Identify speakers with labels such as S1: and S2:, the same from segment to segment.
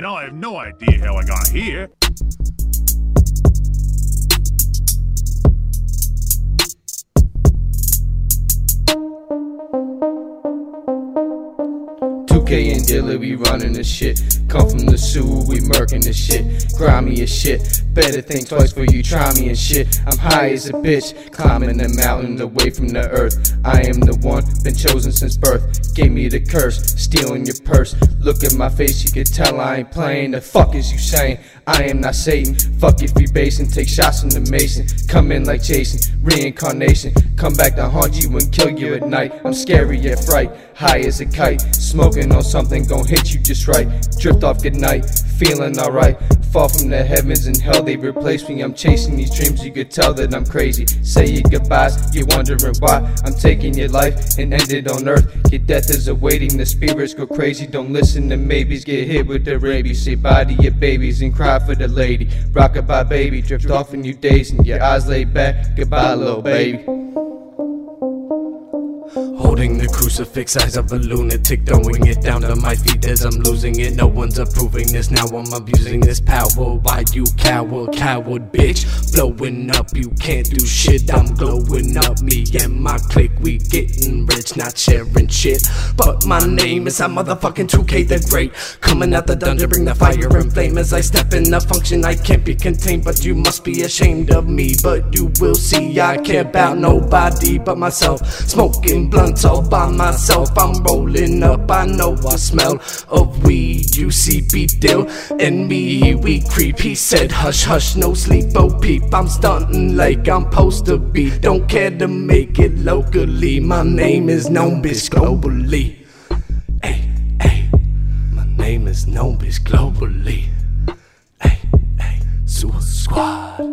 S1: And I have no idea how I got here.
S2: K and Dilla, we running the shit. Come from the sewer, we murking the shit. Grimy as shit. Better think twice before you try me and shit. I'm high as a bitch, climbing the mountain away from the earth. I am the one, been chosen since birth. Gave me the curse, stealing your purse. Look at my face, you can tell I ain't playing. The fuck is you saying? I am not Satan. Fuck if you basing, take shots from the mason. Come in like Jason, reincarnation. Come back to haunt you and kill you at night. I'm scary yet fright, high as a kite. Smoking on something gon' hit you just right. Drift off good night, feeling alright. Fall from the heavens and hell, they replace me. I'm chasing these dreams, you could tell that I'm crazy. Say your goodbyes, you're wondering why I'm taking your life and end it on earth. Your death is awaiting, the spirits go crazy. Don't listen to maybes, get hit with the rabies. Say bye to your babies and cry for the lady. Rock Rockabye baby, drift off in you days and your eyes laid back. Goodbye, little baby.
S3: Holding the crucifix, eyes of a lunatic, throwing it down to my feet as I'm losing it. No one's approving this, now I'm abusing this power. Why you coward, coward bitch? Blowing up, you can't do shit. I'm glowing up, me and my clique, we getting rich, not sharing shit. But my name is a motherfucking 2K the Great. Coming out the dungeon, bring the fire and flame as I step in the function. I can't be contained, but you must be ashamed of me. But you will see, I care about nobody but myself. Smoking blunt all by myself. I'm rolling up, I know I smell of weed. You see, BDill and me, we creep. He said, Hush, hush, no sleep, oh peep. I'm stunting like I'm supposed to be. Don't care to make it locally. My name is known bitch globally. Hey, hey, my name is known bitch globally. Hey, hey, Suicide Squad.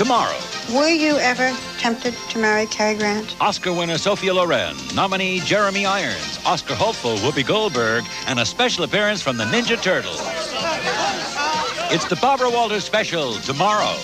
S4: Tomorrow.
S5: Were you ever tempted to marry Cary Grant?
S4: Oscar winner Sophia Loren, nominee Jeremy Irons, Oscar hopeful Whoopi Goldberg, and a special appearance from the Ninja Turtles. It's the Barbara Walters special tomorrow.